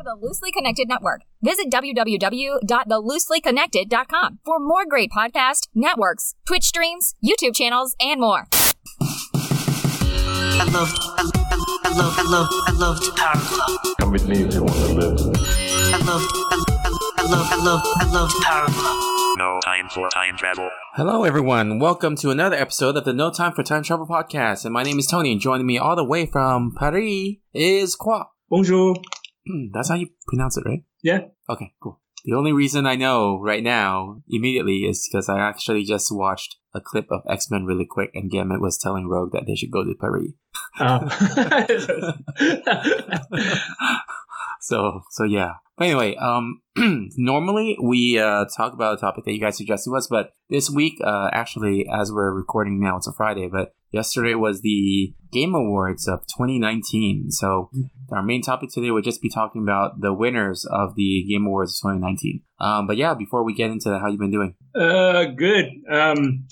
part of the Loosely Connected Network. Visit www.thelooselyconnected.com for more great podcast networks, Twitch streams, YouTube channels, and more. I love, I love, I love, I love, I love the Power Club. Come with me if you want to live. I love, I love, I love, I love, I love Power Club. No time for time travel. Hello, everyone. Welcome to another episode of the No Time for Time Travel podcast. And my name is Tony, and joining me all the way from Paris is Kwa. Bonjour. Hmm, That's how you pronounce it, right? Yeah. Okay, cool. The only reason I know right now, immediately, is because I actually just watched a clip of X Men really quick, and Gambit was telling Rogue that they should go to Paris. Oh. so so yeah. But anyway, um, normally we uh talk about a topic that you guys suggested to us, but this week, uh, actually, as we're recording now, it's a Friday, but yesterday was the Game Awards of 2019. So our main topic today would just be talking about the winners of the Game Awards of 2019. Um, but yeah, before we get into that, how you been doing? uh, good. Um,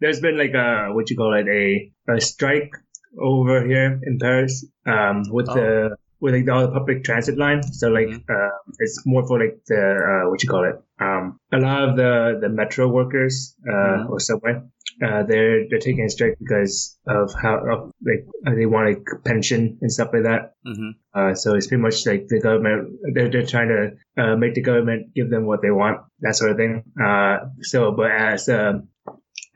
there's been like a what you call it a, a strike over here in Paris. Um, with the with like all the public transit line. So like Mhm. uh, it's more for like the uh, what you call it. Um, a lot of the the metro workers uh, Mhm. or subway. Uh, they're they're taking a strike because of how of, like uh, they want like pension and stuff like that. hmm Uh, so it's pretty much like the government, they're, they're trying to uh, make the government give them what they want, that sort of thing. Uh, so, but as um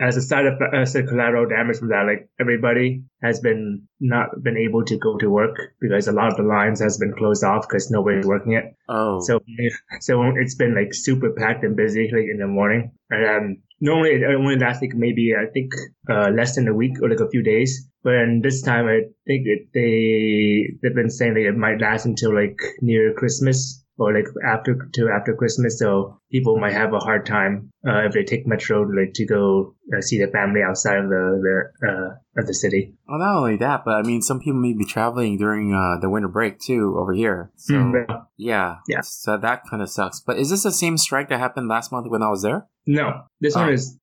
as a side of as a collateral damage from that, like everybody has been not been able to go to work because a lot of the lines has been closed off because nobody's working it. Oh, So, so it's been like super packed and busy like in the morning. And um, normally it only lasts like maybe I think uh, less than a week or like a few days. But this time I think it, they they've been saying that it might last until like near Christmas or like after to after Christmas. So people might have a hard time uh, if they take metro like to go uh, see their family outside of the the uh, of the city. well, not only that, but I mean, some people may be traveling during uh, the winter break too over here. So Mm, yeah, Yeah. So that kind of sucks. But is this the same strike that happened last month when I was there? No, this Ah. one is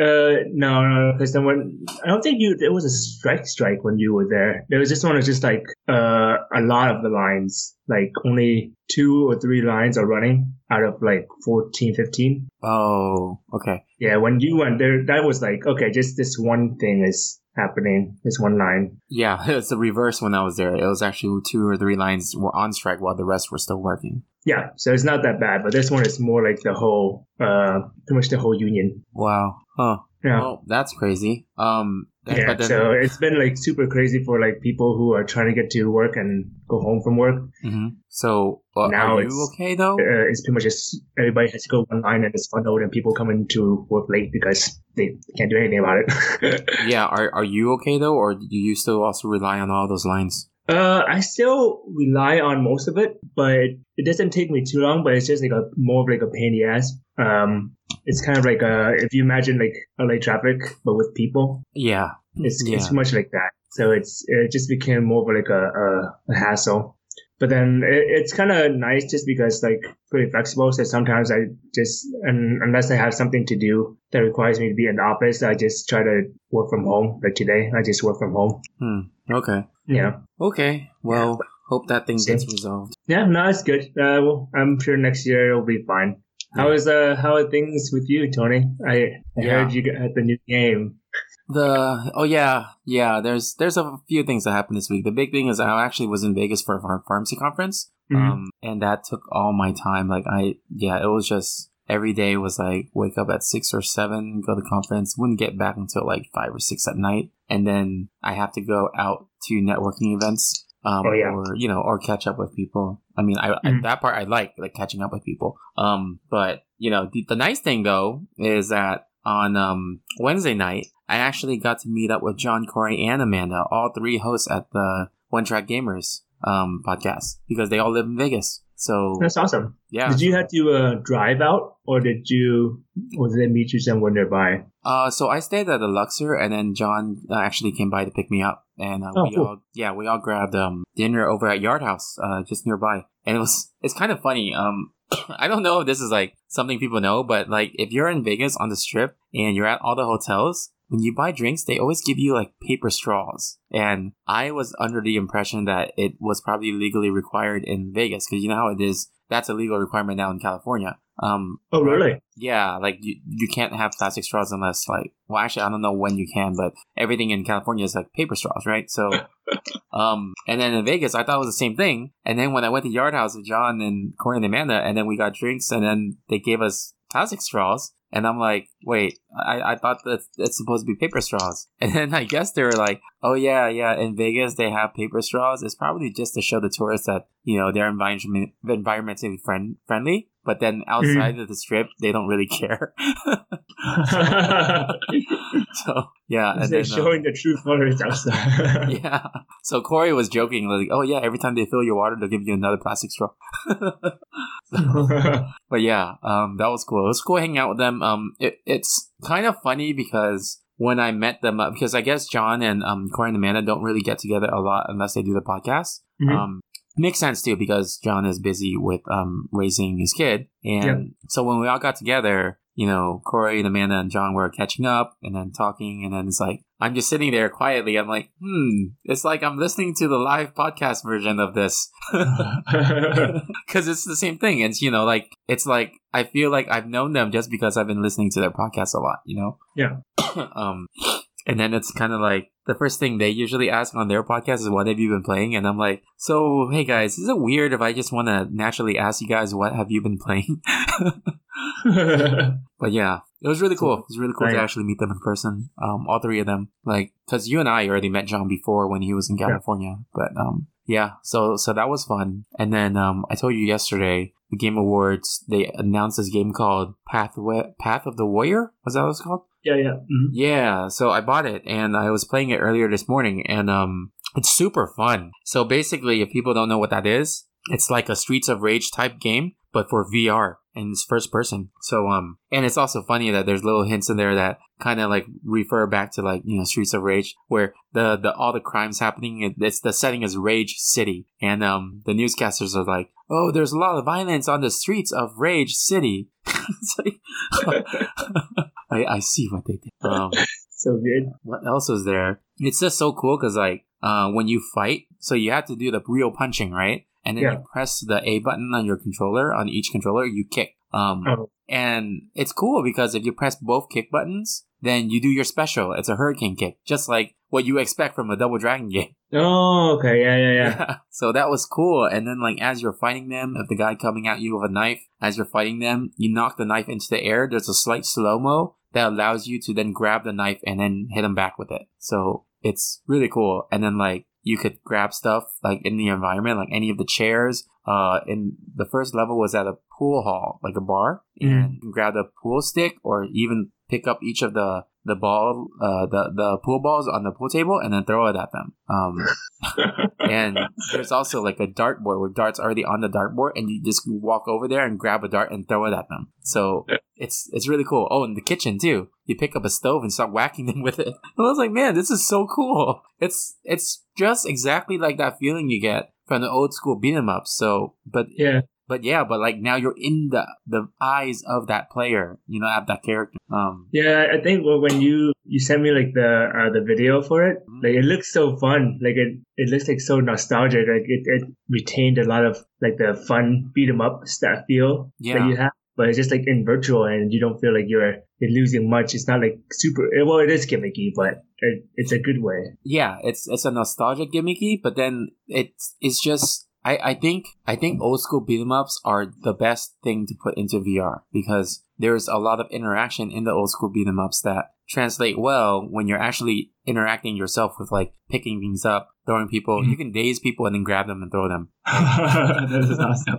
uh no no because then when I don't think you there was a strike strike when you were there. There was this one was just like uh a lot of the lines like only two or three lines are running out of like 14, 15. Oh, okay. Yeah, when you went there, that was like okay, just this one thing is happening, this one line. Yeah, it's the reverse when I was there. It was actually two or three lines were on strike while the rest were still working. Yeah, so it's not that bad, but this one is more like the whole uh pretty much the whole union. Wow. Huh. Yeah. Well, that's crazy. Um, th- Yeah, then, so it's been like super crazy for like people who are trying to get to work and go home from work. Mhm. so uh, Now are you it's- okay though? uh, it's pretty much just everybody has to go online and it's funneled and people come into work late because they can't do anything about it. yeah. Are Are you okay though, or do you still also rely on all those lines? Uh, I still rely on most of it, but it doesn't take me too long, but it's just like a more of like a pain in the ass. Um, it's kind of like uh, if you imagine like LA traffic, but with people, Yeah. it's, Yeah. it's much like that. So it's, it just became more of like a, a, a hassle. But then it, it's kind of nice just because like pretty flexible. So sometimes I just, and unless I have something to do that requires me to be in the office, I just try to work from home. Like today, I just work from home. Hmm. Okay. Yeah. Okay. Well, hope that thing Same. gets resolved. Yeah. No, it's good. Uh, well, I'm sure next year it'll be fine. How is, uh, how are things with you, Tony? I, I Yeah. heard you got the new game. The oh yeah yeah there's there's a few things that happened this week. The big thing is I actually was in Vegas for a phar- pharmacy conference, Mhm. um, and that took all my time. Like I yeah it was just every day was like wake up at six or seven, go to conference, wouldn't get back until like five or six at night, and then I have to go out to networking events. Um, Oh, yeah. or you know, or catch up with people. I mean, I, I Mhm. that part I like, like catching up with people. Um, but you know, the, the nice thing though is that on um Wednesday night, I actually got to meet up with John, Corey, and Amanda, all three hosts at the One Track Gamers um podcast because they all live in Vegas. So That's awesome. yeah, Did you have to uh, drive out, or did you, or did they meet you somewhere nearby? Uh, so I stayed at the Luxor, and then John uh, actually came by to pick me up, and uh, Oh, we cool. all yeah we all grabbed um dinner over at Yard House, uh, just nearby, and it was it's kind of funny. Um, I don't know if this is like something people know, but like if you're in Vegas on the Strip and you're at all the hotels, when you buy drinks, they always give you like paper straws. And I was under the impression that it was probably legally required in Vegas because you know how it is. That's a legal requirement now in California. Um, Oh, really? yeah, like you, you can't have plastic straws unless like well actually I don't know when you can, but everything in California is like paper straws, right? So um and then in Vegas I thought it was the same thing. And then when I went to Yard House with John and Corey and Amanda and then we got drinks and then they gave us plastic straws and I'm like, wait, I, I thought that it's supposed to be paper straws. And then I guess they were like, oh yeah, yeah, in Vegas they have paper straws. It's probably just to show the tourists that, you know, they're environment, environmentally friend, friendly. But then outside of the strip, they don't really care. so yeah, and They're then, uh, showing the true colors outside. yeah. So Corey was joking like, "Oh yeah, every time they fill your water, they'll give you another plastic straw." but yeah, um, that was cool. It was cool hanging out with them. Um, it, it's kind of funny because when I met them, uh, because I guess John and um Corey and Amanda don't really get together a lot unless they do the podcast. Mhm. Um, makes sense too because John is busy with um raising his kid, and Yeah. so when we all got together. You know, Corey and Amanda and John were catching up and then talking, and then it's like I'm just sitting there quietly. I'm like, hmm, it's like I'm listening to the live podcast version of this because it's the same thing. It's you know, like it's like I feel like I've known them just because I've been listening to their podcast a lot. You know, Yeah. um, and then it's kind of like the first thing they usually ask on their podcast is what have you been playing, and I'm like, so hey guys, is it weird if I just want to naturally ask you guys what have you been playing? But yeah, it was really cool. It was really cool to actually meet them in person. Um, all three of them, like, because you and I already met John before when he was in Yeah. California. But um, yeah, so so that was fun. And then um, I told you yesterday, the Game Awards they announced this game called Pathway Path of the Warrior. Was that what it's called? yeah, yeah. Mhm. Yeah, so I bought it and I was playing it earlier this morning and um it's super fun. So basically if people don't know what that is, it's like a Streets of Rage type game but for VR and it's first person. So um and it's also funny that there's little hints in there that kind of like refer back to like, you know, Streets of Rage where the the all the crimes happening it's the setting is Rage City and um the newscasters are like, "Oh, there's a lot of violence on the streets of Rage City." it's like I, I see what they did. Um, So good. what else was there? It's just so cool because like uh, when you fight, so you have to do the real punching, right? And then Yeah. you press the A button on your controller. On each controller, you kick. Um, Oh. and it's cool because if you press both kick buttons, then you do your special. It's a hurricane kick, just like what you expect from a Double Dragon game. Oh, okay. Yeah, yeah, yeah. so that was cool. And then like as you're fighting them, if the guy coming at you with a knife, as you're fighting them, you knock the knife into the air. There's a slight slow mo that allows you to then grab the knife and then hit him back with it. So it's really cool. And then like you could grab stuff like in the environment, like any of the chairs. Uh, in the first level was at a pool hall, like a bar, and you can grab the pool stick or even pick up each of the the ball, uh, the the pool balls on the pool table and then throw it at them. Um, and there's also like a dartboard with darts already on the dartboard, and you just walk over there and grab a dart and throw it at them. So it's it's really cool. Oh, in the kitchen too, you pick up a stove and start whacking them with it. And I was like, man, this is so cool. It's it's just exactly like that feeling you get from the old school beat 'em ups. So, but yeah. But yeah, but like now you're in the the eyes of that player, you know, of that character. Um, Yeah, I think well, when you you sent me like the uh, the video for it, Mhm. like it looks so fun. Like it it looks like so nostalgic. Like it, it retained a lot of like the fun beat 'em up stuff feel Yeah. that you have. But it's just like in virtual, and you don't feel like you're you're losing much. It's not like super. Well, it is gimmicky, but it, it's a good way. yeah, it's it's a nostalgic gimmicky, but then it's it's just I, I think I think old school beat 'em ups are the best thing to put into VR because there's a lot of interaction in the old school beat 'em ups that translate well when you're actually interacting yourself with like picking things up, throwing people. Mhm. You can daze people and then grab them and throw them. that is awesome.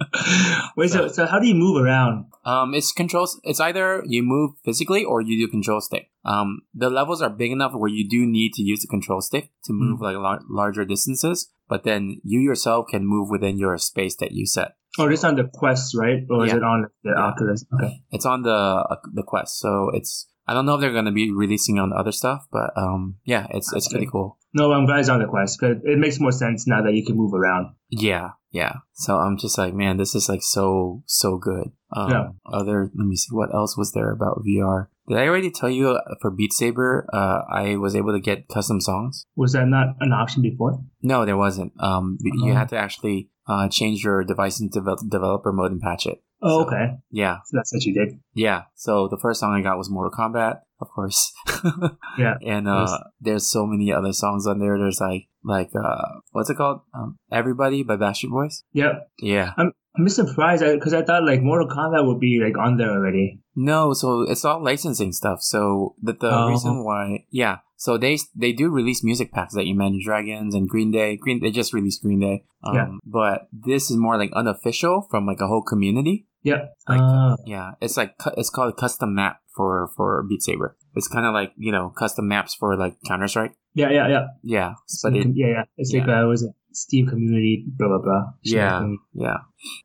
Wait, so so how do you move around? Um, it's controls. It's either you move physically or you do control stick. Um, the levels are big enough where you do need to use the control stick to move like lar- larger distances. But then you yourself can move within your space that you set. Oh, this on the Quest, right? Or is it on the Yeah. Oculus? Okay. It's on the uh, the Quest, so it's. I don't know if they're going to be releasing on other stuff, but um, yeah, it's it's pretty cool. No, I'm glad it's on the Quest because it makes more sense now that you can move around. Yeah, yeah. So I'm just like, man, this is like so so good. Um, Yeah. Other, let me see, what else was there about VR? Did I already tell you uh, for Beat Saber, uh, I was able to get custom songs? Was that not an option before? No, there wasn't. Um, you Oh. had to actually uh, change your device into devel- developer mode and patch it. Oh, So- okay. Yeah, So that's what you did. yeah. So the first song I got was Mortal Kombat, of course. Yeah. and uh, Nice. there's so many other songs on there. There's like like uh, what's it called? Um, Everybody by Backstreet Boys. Yep. Yeah. I'm just surprised because I thought like Mortal Kombat would be like on there already. No, so it's all licensing stuff. So the the Oh. reason why, yeah. So they they do release music packs that you Imagine Dragons and Green Day. Green they just released Green Day. Um, Yeah. But this is more like unofficial from like a whole community. Yep. Like, Uh, Yeah, it's like it's called a custom map for for Beat Saber. It's kind of like you know custom maps for like Counter Strike. yeah, yeah, yeah. Yeah, but it, yeah, yeah. It's like uh, was it Steam community, blah blah blah. Yeah. Yeah.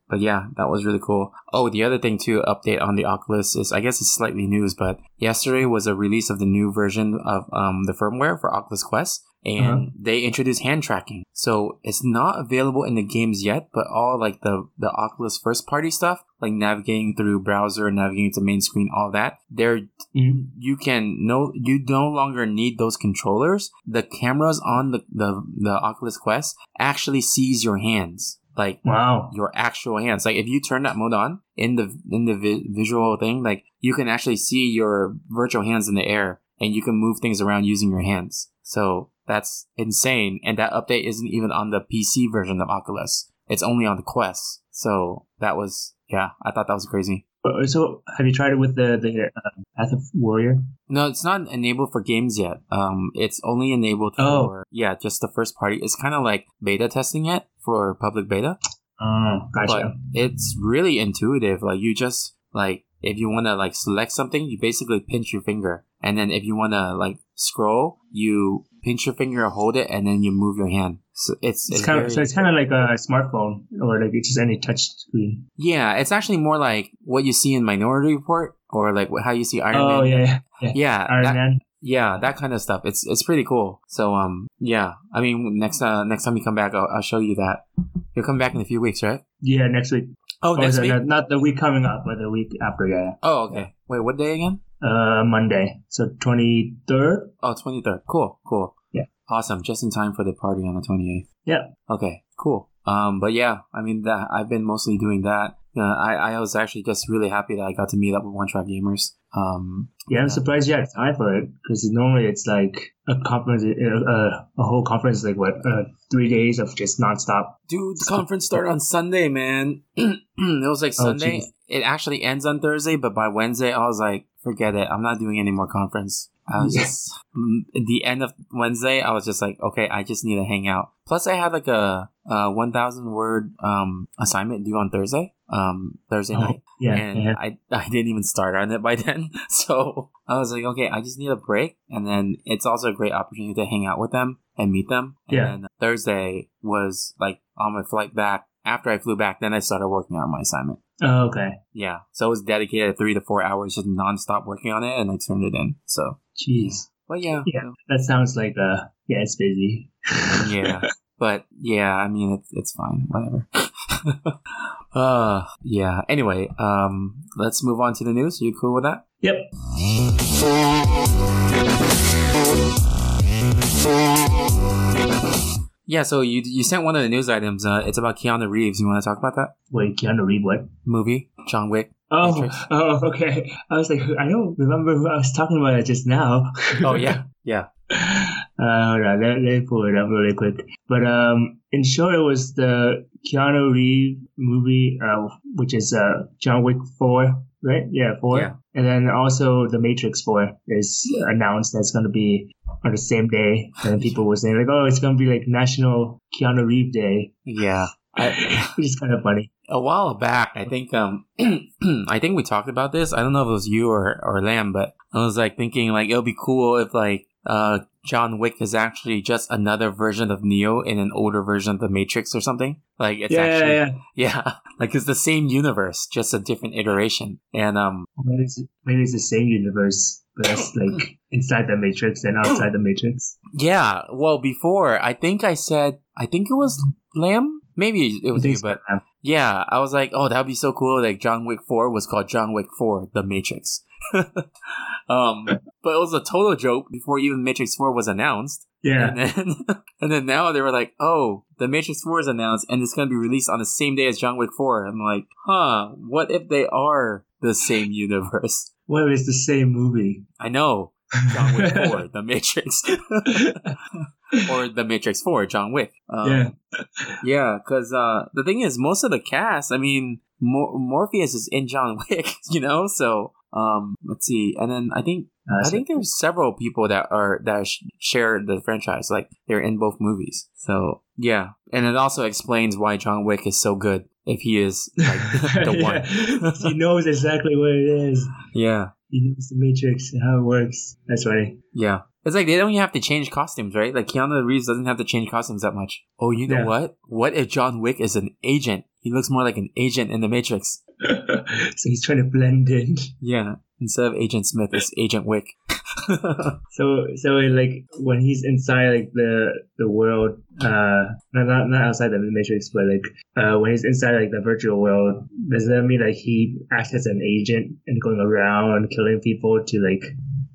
But yeah, that was really cool. Oh, the other thing to update on the Oculus is I guess it's slightly news, but yesterday was a release of the new version of um, the firmware for Oculus Quest. And Uh-huh. they introduced hand tracking. So it's not available in the games yet, but all like the, the Oculus first party stuff, like navigating through browser, navigating to main screen, all that, they're Mhm. you can no you no longer need those controllers. The cameras on the, the, the Oculus Quest actually sees your hands. Like Wow. your actual hands. Like if you turn that mode on in the in the vi- visual thing, like you can actually see your virtual hands in the air, and you can move things around using your hands. So that's insane. And that update isn't even on the PC version of Oculus. It's only on the Quest. So that was yeah, I thought that was crazy. So have you tried it with the the uh, Path of Warrior? No, it's not enabled for games yet. Um, it's only enabled Oh. for yeah, just the first party. It's kind of like beta testing it for public beta. Oh, but gotcha. it's really intuitive. Like you just like if you want to like select something, you basically pinch your finger, and then if you want to like scroll, you pinch your finger, hold it, and then you move your hand. So it's, It's it's kind of so it's kind of like a smartphone or like it's just any touch screen. yeah, it's actually more like what you see in Minority Report or like how you see Iron oh Man. yeah, yeah, yeah. Yeah, Iron that- Man. yeah, that kind of stuff. It's it's pretty cool. So um, yeah, I mean next uh, next time you come back, I'll, I'll show you that. You'll come back in a few weeks, right? Yeah, next week. Oh, Or next the- week. Not, not the week coming up, but the week after. Yeah. Oh, okay. Wait, what day again? Uh, Monday. So twenty third. Oh, 23rd. Cool, cool. Yeah. Awesome. Just in time for the party on the 28th. Yeah. Okay, cool. Um, but yeah, I mean, that I've been mostly doing that. Uh, I, I was actually just really happy that I got to meet up with One Track Gamers. Um, Yeah, I'm Yeah. surprised you had time for it because normally it's like a conference, uh, uh, a whole conference, like what, uh, three days of just nonstop. dude, the conference started on Sunday, man. it was like Oh, Sunday. jeez. it actually ends on Thursday, but by Wednesday, I was like, forget it. I'm not doing any more conference. I was just, at the end of Wednesday, I was just like, okay, I just need to hang out. Plus, I had like a, a 1,000 word um, assignment due on Thursday, um, Thursday Oh, night. yeah, and yeah. I, I didn't even start on it by then. So I was like, okay, I just need a break. And then it's also a great opportunity to hang out with them and meet them. And Yeah. Thursday was like on my flight back. After I flew back, then I started working on my assignment. Oh, okay. Yeah. So it was dedicated three to four hours just nonstop working on it and I turned it in. So, Jeez. but yeah. Yeah. That sounds like, uh, yeah, it's busy. Yeah. But yeah, I mean, it's, it's fine. Whatever. uh, yeah. Anyway, um, let's move on to the news. You cool with that? Yep. Yeah, so you you sent one of the news items. Uh, it's about Keanu Reeves. You want to talk about that Wait, Keanu Reeves, what? movie, John Wick? Oh, Matrix. oh, okay. I was like, I don't remember who I was talking about just now. Oh yeah, yeah. Uh, hold on, let, let me pull it up really quick. But um, in short, it was the Keanu Reeves movie, uh, which is uh, John Wick 4, right? Yeah, 4. Yeah. And then also The Matrix 4 is announced that's going to be on the same day. And people were saying, like, oh, it's going to be like National Keanu Reeves Day, Yeah. I, which is kind of funny. a while back, I think um, I think we talked about this. I don't know if it was you or or Lamb, but I was like thinking like it'll be cool if like uh John Wick is actually just another version of Neo in an older version of the Matrix or something. Like it's yeah, actually yeah, yeah, like it's the same universe, just a different iteration. And um, Maybe it's, maybe it's the same universe, but that's like inside the Matrix and outside the Matrix. yeah. Well, before I think I said I think it was Lamb. Maybe it was you, but yeah. Yeah, I was like, oh, that would be so cool. Like John Wick 4 was called John Wick 4 The Matrix. um, but it was a total joke before even Matrix Four was announced. Yeah. And then, and then now they were like, "Oh, the Matrix Four is announced, and it's going to be released on the same day as John Wick 4. I'm like, "Huh? What if they are the same universe?" What if it's the same movie? I know John Wick 4, The Matrix, or The Matrix 4, John Wick. Um, yeah. yeah, because uh, the thing is, most of the cast, I mean, Mor- Morpheus is in John Wick, you know. So um, let's see, and then I think Uh, I think there's several people that are that share the franchise, like they're in both movies. So yeah, and it also explains why John Wick is so good if he is like the one. He knows exactly what it is. yeah, He knows the Matrix and how it works. That's funny. yeah. It's like they don't even have to change costumes, right? Like Keanu Reeves doesn't have to change costumes that much. Oh, you know Yeah. what? What if John Wick is an agent? He looks more like an agent in the Matrix. so he's trying to blend in. Yeah, instead of Agent Smith, it's Agent Wick. So so like when he's inside like the the world, uh, not not, not outside the Matrix, but like uh, when he's inside like the virtual world, does that mean like he acts as an agent and going around killing people to like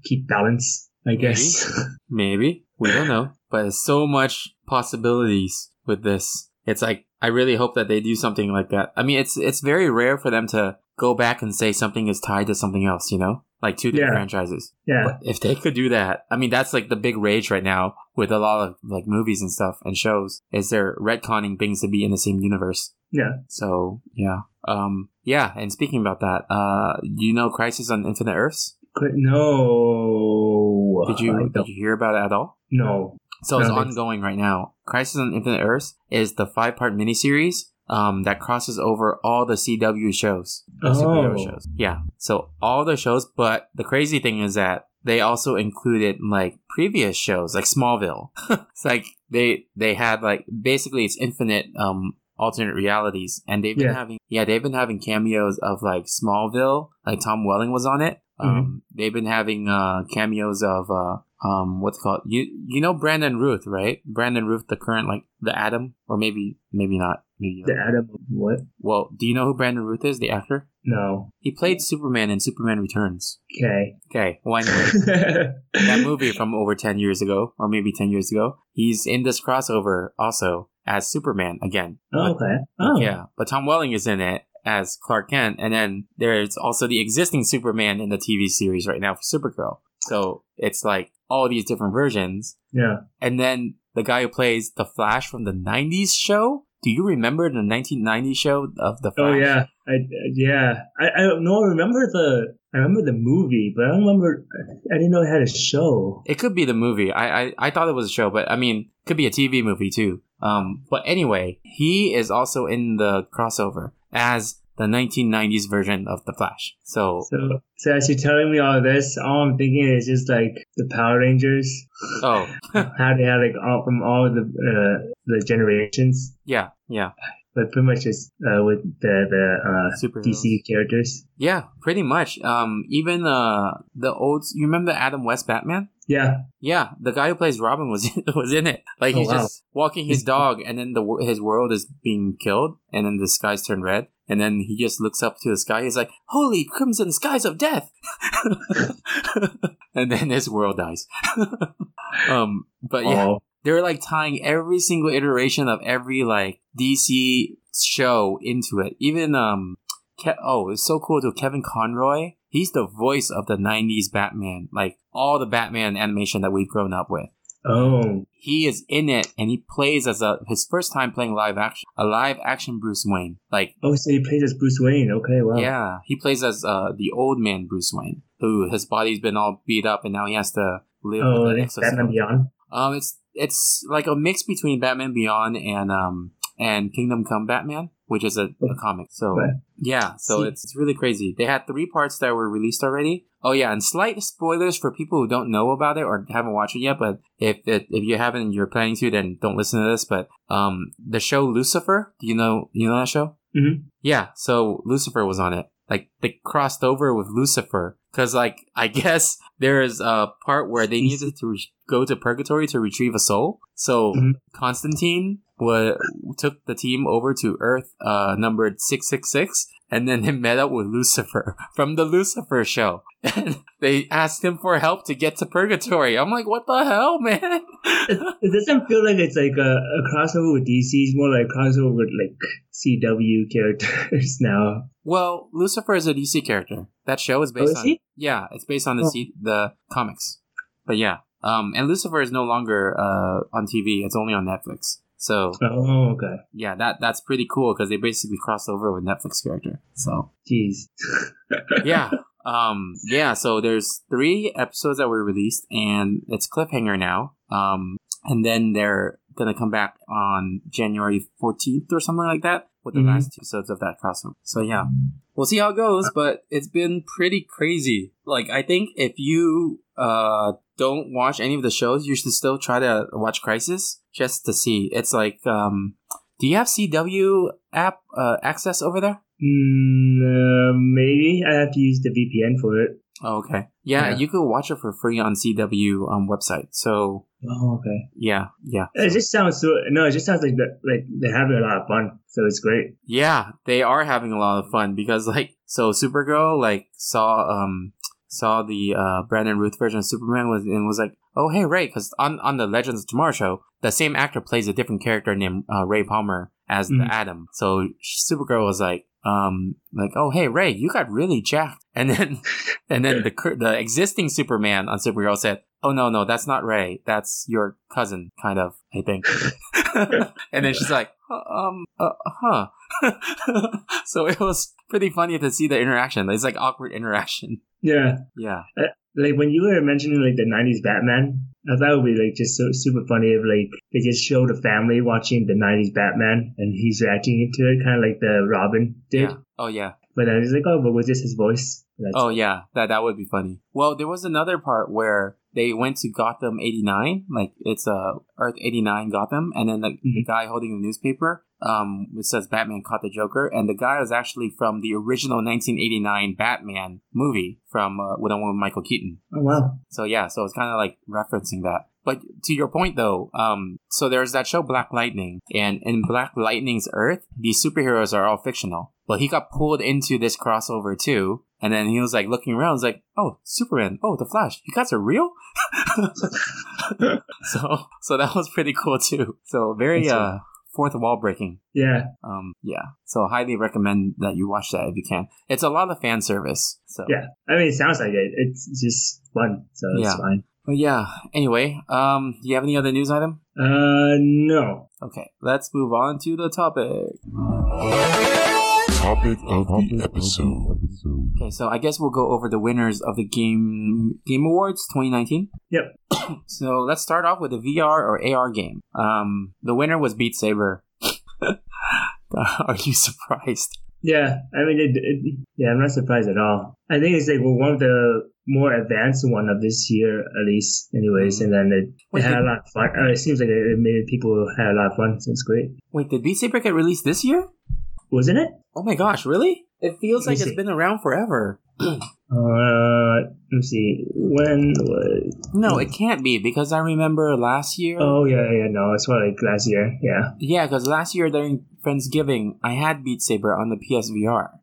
keep balance? I guess. Maybe. We don't know. But there's so much possibilities with this. It's like I really hope that they do something like that. I mean it's it's very rare for them to go back and say something is tied to something else, you know? Like two different Yeah. franchises. yeah. But if they could do that, I mean that's like the big rage right now with a lot of like movies and stuff and shows is they're retconning things to be in the same universe. Yeah. So yeah. Um yeah, and speaking about that, uh you know Crisis on Infinite Earths? No. Did you did you hear about it at all? No. So it's No, ongoing right now. Crisis on Infinite Earths is the five part miniseries um, that crosses over all the CW shows, the superhero Oh. shows. Yeah. So all the shows, but the crazy thing is that they also included like previous shows, like Smallville. it's like they they had like basically it's infinite um alternate realities, and they've been Yeah. having yeah they've been having cameos of like Smallville, like Tom Welling was on it. Mm-hmm. Um, they've been having uh, cameos of uh, um, what's it called you you know Brandon Routh, right? Brandon Routh, the current like the Atom, or maybe maybe not. Maybe The Atom of what? well, do you know who Brandon Routh is, the actor? No. He played Superman in Superman Returns. Okay. Okay, well anyway, that movie from over ten years ago, or maybe ten years ago, he's in this crossover also as Superman again. Oh, okay. Oh. yeah, but Tom Welling is in it as Clark Kent, and then there's also the existing Superman in the TV series right now for Supergirl. So it's like all these different versions, Yeah. and then the guy who plays the Flash from the '90s show. Do you remember the 1990s show of the Flash? Oh yeah. I yeah. I I don't know. I remember the I remember the movie, but I don't remember. I didn't know it had a show. It could be the movie. I, I I thought it was a show, but I mean, could be a TV movie too. Um, but anyway, he is also in the crossover as the 1990s version of the Flash. So So so as you're telling me all this, all I'm thinking is just like the Power Rangers. oh how they had like all from all the uh, the generations, yeah yeah but pretty much just uh, with the the uh. DC characters. Yeah, pretty much. Um, even uh, the old. You remember Adam West Batman? Yeah. Yeah, the guy who plays Robin was was in it. Like Oh, he's wow. just walking his dog, and then the his world is being killed, and then the skies turn red, and then he just looks up to the sky. He's like, "Holy crimson skies of death!" and then his world dies. um, but yeah, Oh, they're like tying every single iteration of every like DC show into it. Even um, Ke- oh, it's so cool to Kevin Conroy. He's the voice of the '90s Batman, like all the Batman animation that we've grown up with. oh, He is in it, and he plays as a his first time playing live action, a live action Bruce Wayne. Like, oh! So he plays as Bruce Wayne. Okay, wow. yeah, he plays as uh, the old man Bruce Wayne, who his body's been all beat up, and now he has to live Oh, with an Batman. Beyond. Um, it's it's like a mix between Batman Beyond and um and Kingdom Come Batman, which is a, a comic. So Right. yeah, so it's it's really crazy. They had three parts that were released already. Oh yeah, and slight spoilers for people who don't know about it or haven't watched it yet. But if it, if you haven't and you're planning to, then don't listen to this. But um, the show Lucifer, do you know you know that show? Mhm. Yeah, so Lucifer was on it. Like they crossed over with Lucifer because, like, I guess there is a part where they needed to re- go to purgatory to retrieve a soul. So Mhm. Constantine wa- took the team over to Earth, uh, numbered six six six, and then they met up with Lucifer from the Lucifer show. And they asked him for help to get to purgatory. I'm like, what the hell, man? It doesn't feel like it's like a, a crossover with DC. It's more like a crossover with like CW characters now. well, Lucifer is a DC character. That show is based Oh, is on he? yeah, it's based on the Oh. C- the comics. But yeah, um, and Lucifer is no longer uh on TV. It's only on Netflix. So Oh, okay. yeah, that that's pretty cool because they basically crossed over with Netflix character. So Jeez. yeah. Um, yeah, so there's three episodes that were released and it's cliffhanger now. Um, and then they're gonna come back on January 14th or something like that with the Mhm. last two episodes of that crossover. So yeah, we'll see how it goes, but it's been pretty crazy. Like, I think if you, uh, don't watch any of the shows, you should still try to watch Crisis just to see. It's like, um, do you have CW app, uh, access over there? Mm, uh, maybe I have to use the VPN for it. Oh, okay. Yeah, Yeah. you could watch it for free on CW um, website. So Oh, okay. yeah, yeah, It just sounds so. No, it just sounds like that. Like they're having a lot of fun. So it's great. yeah. They are having a lot of fun because like so Supergirl like saw um saw the uh Brandon Routh version of Superman was and was like oh hey Ray because on on the Legends of Tomorrow show the same actor plays a different character named uh, Ray Palmer as the Mhm. Atom. So Supergirl was like um like oh hey Ray you got really jacked. And then and then the the existing Superman on Supergirl said oh no no that's not Ray. That's your cousin kind of I think. And then she's like "Uh, um uh, huh. So it was pretty funny to see the interaction. It's like awkward interaction. Yeah. yeah Like when you were mentioning like the '90s Batman, I thought it would be like just so super funny if like they just showed a family watching the '90s Batman and he's reacting into it, kind of like the Robin did. yeah oh yeah But then he's like, oh, but was this his voice? That's, Oh yeah, that that would be funny. Well, there was another part where they went to Gotham '89, like it's uh, Earth '89 Gotham, and then the, the Mhm. guy holding the newspaper, um, it says Batman caught the Joker, and the guy is actually from the original 1989 Batman movie from uh, with the one with Michael Keaton. Oh wow. So yeah, so it's kind of like referencing that. But to your point though, um, so there's that show Black Lightning, and in Black Lightning's Earth, these superheroes are all fictional. But he got pulled into this crossover too, and then he was like looking around, was like, "Oh, Superman! Oh, the Flash! You guys are real!" so, so that was pretty cool too. So very uh fourth wall breaking. Yeah. Um, yeah. So highly recommend that you watch that if you can. It's a lot of fan service. So Yeah. I mean, it sounds like it. It's just fun, so it's Yeah. fine. But yeah. Anyway, um, do you have any other news item? Uh, no. Okay, let's move on to the topic. Topic of the episode. Okay, so I guess we'll go over the winners of the game Game Awards 2019. Yep. So let's start off with a VR or AR game. Um, the winner was Beat Saber. Are you surprised? Yeah. I mean, it, it, yeah, I'm not surprised at all. I think it's like well, one of the more advanced one of this year, at least, anyways. And then it, Wait, it had did- a lot of fun. Uh, it seems like it, it made people had a lot of fun, so it's great. Wait, did Beat Saber get released this year? Wasn't it? Oh my gosh, really? It feels like it's see. been around forever. Uh, let me see. When was? No, it can't be because I remember last year. Oh yeah, yeah. No, it's probably like last year. Yeah. Yeah, because last year during Friendsgiving, I had Beat Saber on the PSVR.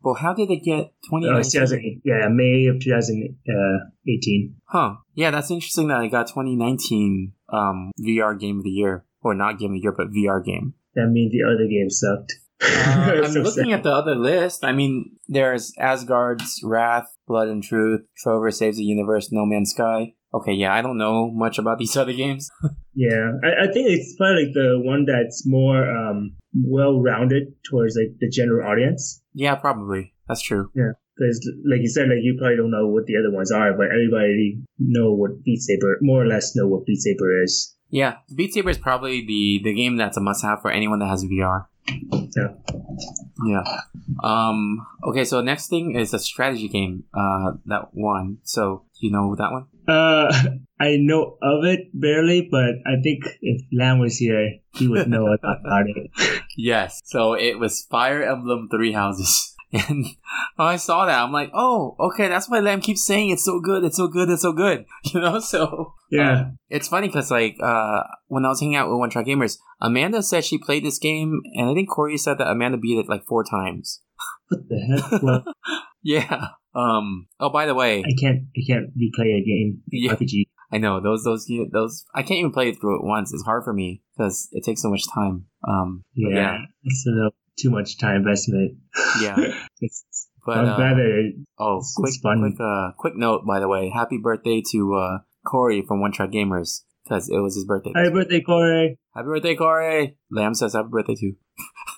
Well, how did it get Oh, 2019? it's 2000, yeah, May of 2018. Huh. Yeah, that's interesting that I got 2019 um, VR Game of the Year. Or not Game of the Year, but VR game. That means the other game sucked. Uh, I'm So looking sad. at the other list. I mean, there's Asgard's Wrath, Blood and Truth, Trover Saves the Universe, No Man's Sky. Okay, yeah, I don't know much about these other games. Yeah, I, I think it's probably like the one that's more um, well-rounded towards like the general audience. yeah, probably. That's true. Yeah, because, like you said, like you probably don't know what the other ones are, but everybody know what Beat Saber, more or less, know what Beat Saber is. Yeah, Beat Saber is probably the, the game that's a must-have for anyone that has VR. Yeah. Yeah. Um. Okay. So next thing is a strategy game. Uh, that one. So you know that one? Uh, I know of it barely, but I think if Lamb was here, he would know about it. Yes. So it was Fire Emblem Three Houses. And I saw that, I'm like, oh, okay, that's why Lamb keeps saying it's so good, it's so good, it's so good. You know, so Yeah. um, it's funny because like uh, when I was hanging out with One Track Gamers, Amanda said she played this game, and I think Corey said that Amanda beat it like four times. What the heck? Well, Yeah. Um. Oh, by the way, I can't. I can't replay a game Yeah. RPG. I know those those those. I can't even play it through it once. It's hard for me because it takes so much time. Um. Yeah, yeah. it's a little too much time investment. Yeah. it's, But I'm uh, glad that oh, it's quick, fun. quick, uh, quick note by the way. Happy birthday to uh Corey from One Track Gamers because it was his birthday. Happy birthday, Corey! Happy birthday, Corey! Lamb says happy birthday too.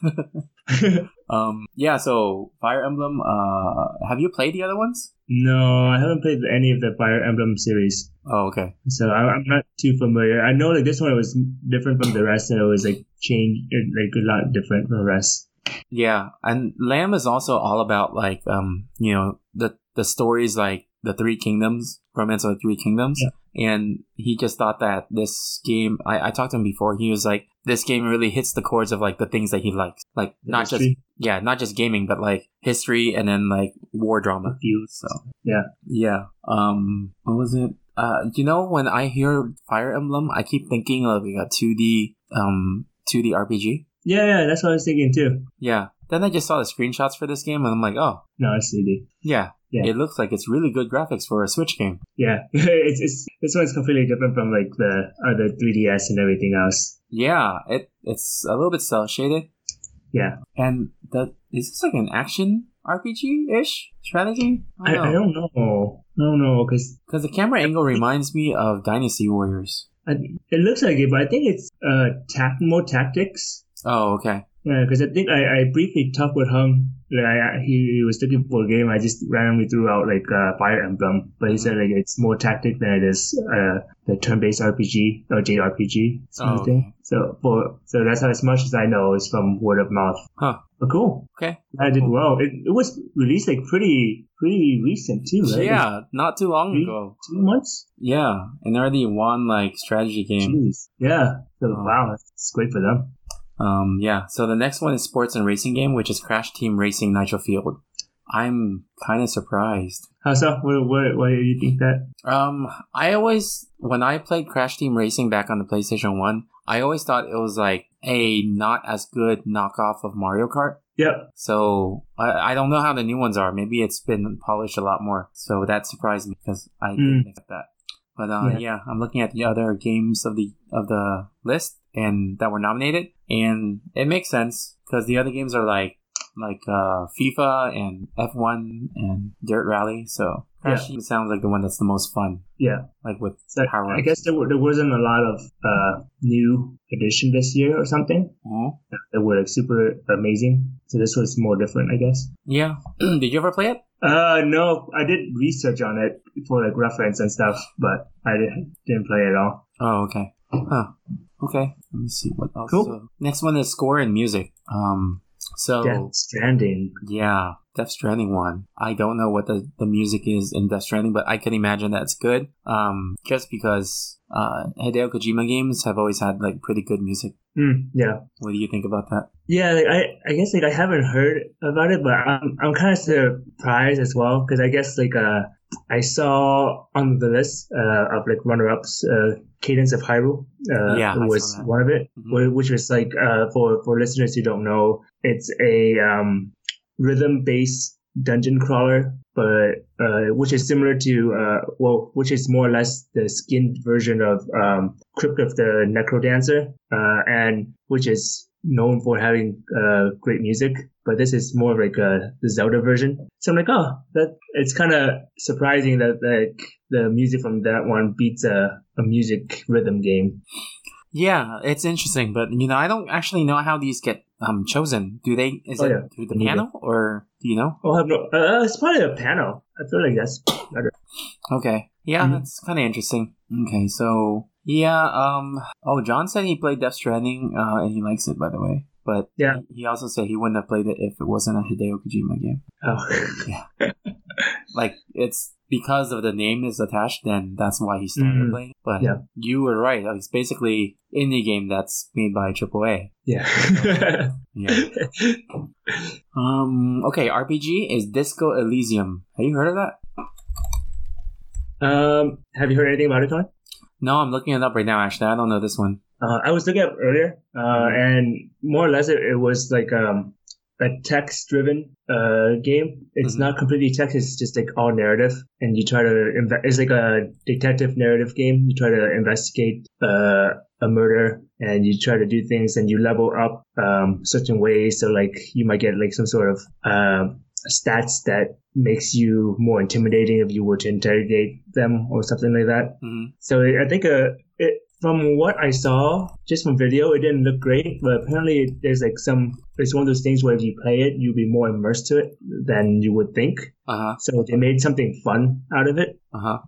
Um. Yeah. So Fire Emblem. Uh. Have you played the other ones? no, I haven't played any of the Fire Emblem series, Oh. Okay. so I, I'm not too familiar. I know like this one was different from the rest, and it was like changed, like a lot different from the rest. Yeah, and Lamb is also all about like um you know the the stories like the Three Kingdoms, Romance of the Three Kingdoms, and he just thought that this game. I I talked to him before. He was like, this game really hits the chords of like the things that he likes, like not just yeah, not just gaming, but like history and then like war drama. So Yeah. yeah. Um, what was it? Uh, you know, when I hear Fire Emblem, I keep thinking of like a two D um two D RPG. Yeah, yeah, that's what I was thinking too. Yeah. Then I just saw the screenshots for this game, and I'm like, oh, No, it's 3D. yeah, Yeah. it looks like it's really good graphics for a Switch game. Yeah, it's, it's this one's completely different from like the other 3DS and everything else. Yeah, it it's a little bit cel shaded, Yeah, and the is this like an action RPG ish strategy? I, I don't know. I don't know because because the camera angle reminds me of Dynasty Warriors. it looks like it, but I think it's uh tac- more tactics. Oh, okay. Yeah, because I think I, I briefly talked with Hung. Like I, he, he was looking for a game. I just randomly threw out like uh, Fire Emblem, but he said like it's more tactic than it is uh, the turn-based RPG or JRPG sort Oh, of thing. So for so that's how as much as I know is from word of mouth. Huh. But cool. Okay. I did well. It, it was released like pretty pretty recent too, right? Yeah, not too long Three- ago. two months. Yeah, and already won like strategy game. Jeez. Yeah. So Oh. wow, that's great for them. Um, yeah. So the next one is sports and racing game, which is Crash Team Racing Nitro-Fueled. I'm kind of surprised. How so? What, why do you think that? Um, I always when I played Crash Team Racing back on the PlayStation One, I always thought it was like a not as good knockoff of Mario Kart. Yep. So I, I don't know how the new ones are. Maybe it's been polished a lot more. So that surprised me because I Mm. didn't expect that. But uh, Yeah. yeah. I'm looking at the other games of the of the list and that were nominated, and it makes sense because the other games are like like uh, FIFA and F1 and Dirt Rally. So Crash Team sounds like the one that's the most fun. Yeah. Like with So power. I guess there, were, there wasn't a lot of uh, new addition this year or something Mhm. that were like super amazing. So this was more different, I guess. Yeah. Did you ever play it? Uh, no, I did research on it for like reference and stuff, but I didn't, didn't play it at all. Oh, okay. Huh. Okay. Let me see what else. Cool. So, next one is score and music. Um. So Death Stranding. yeah, Death Stranding one. I don't know what the, the music is in Death Stranding, but I can imagine that's good. Um, just because uh Hideo Kojima games have always had like pretty good music. Mm, yeah. What do you think about that? Yeah, like I, I guess like I haven't heard about it, but I'm, I'm kind of surprised as well because I guess like uh, I saw on the list uh, of like runner-ups, uh, Cadence of Hyrule, uh, Yeah, was one of it, Mhm. which was like uh, for for listeners who don't know, it's a um, rhythm-based dungeon crawler, but uh, which is similar to uh, well, which is more or less the skinned version of um, Crypt of the Necrodancer, uh, and which is known for having uh, great music. But this is more like uh, the Zelda version. So I'm like, oh, that it's kind of surprising that like the music from that one beats a, a music rhythm game. Yeah, it's interesting, but you know, I don't actually know how these get um chosen. Do they? Is Oh, it yeah. through the neither. panel or do you know? Oh, I have no. Uh, it's probably a panel. I feel like that's better. Okay. Yeah, Mhm. that's kind of interesting. Okay, so yeah, um oh, John said he played Death Stranding uh and he likes it by the way. But Yeah. he also said he wouldn't have played it if it wasn't a Hideo Kojima game. Oh, yeah. Like it's because of the name is attached, then that's why he started Mhm. playing. But Yeah. you were right. Like, It's basically indie game that's made by AAA. Yeah. Yeah. Um. Okay. RPG is Disco Elysium. Have you heard of that? um, have you heard anything about it, Tom? No, I'm looking it up right now. Actually, I don't know this one. Uh, I was looking up earlier, uh, and more or less it, it was like um, a text-driven uh, game. It's Mhm. not completely text; it's just like all narrative, and you try to. Inve- it's like a detective narrative game. You try to investigate uh, a murder, and you try to do things, and you level up um, certain ways. So, like, you might get like some sort of um stats that makes you more intimidating if you were to interrogate them or something like that. hmm So I think uh, it, from what I saw, just from video, it didn't look great. But apparently, there's like some. It's one of those things where if you play it, you'll be more immersed to it than you would think. Uh huh. So they made something fun out of it. Uh huh.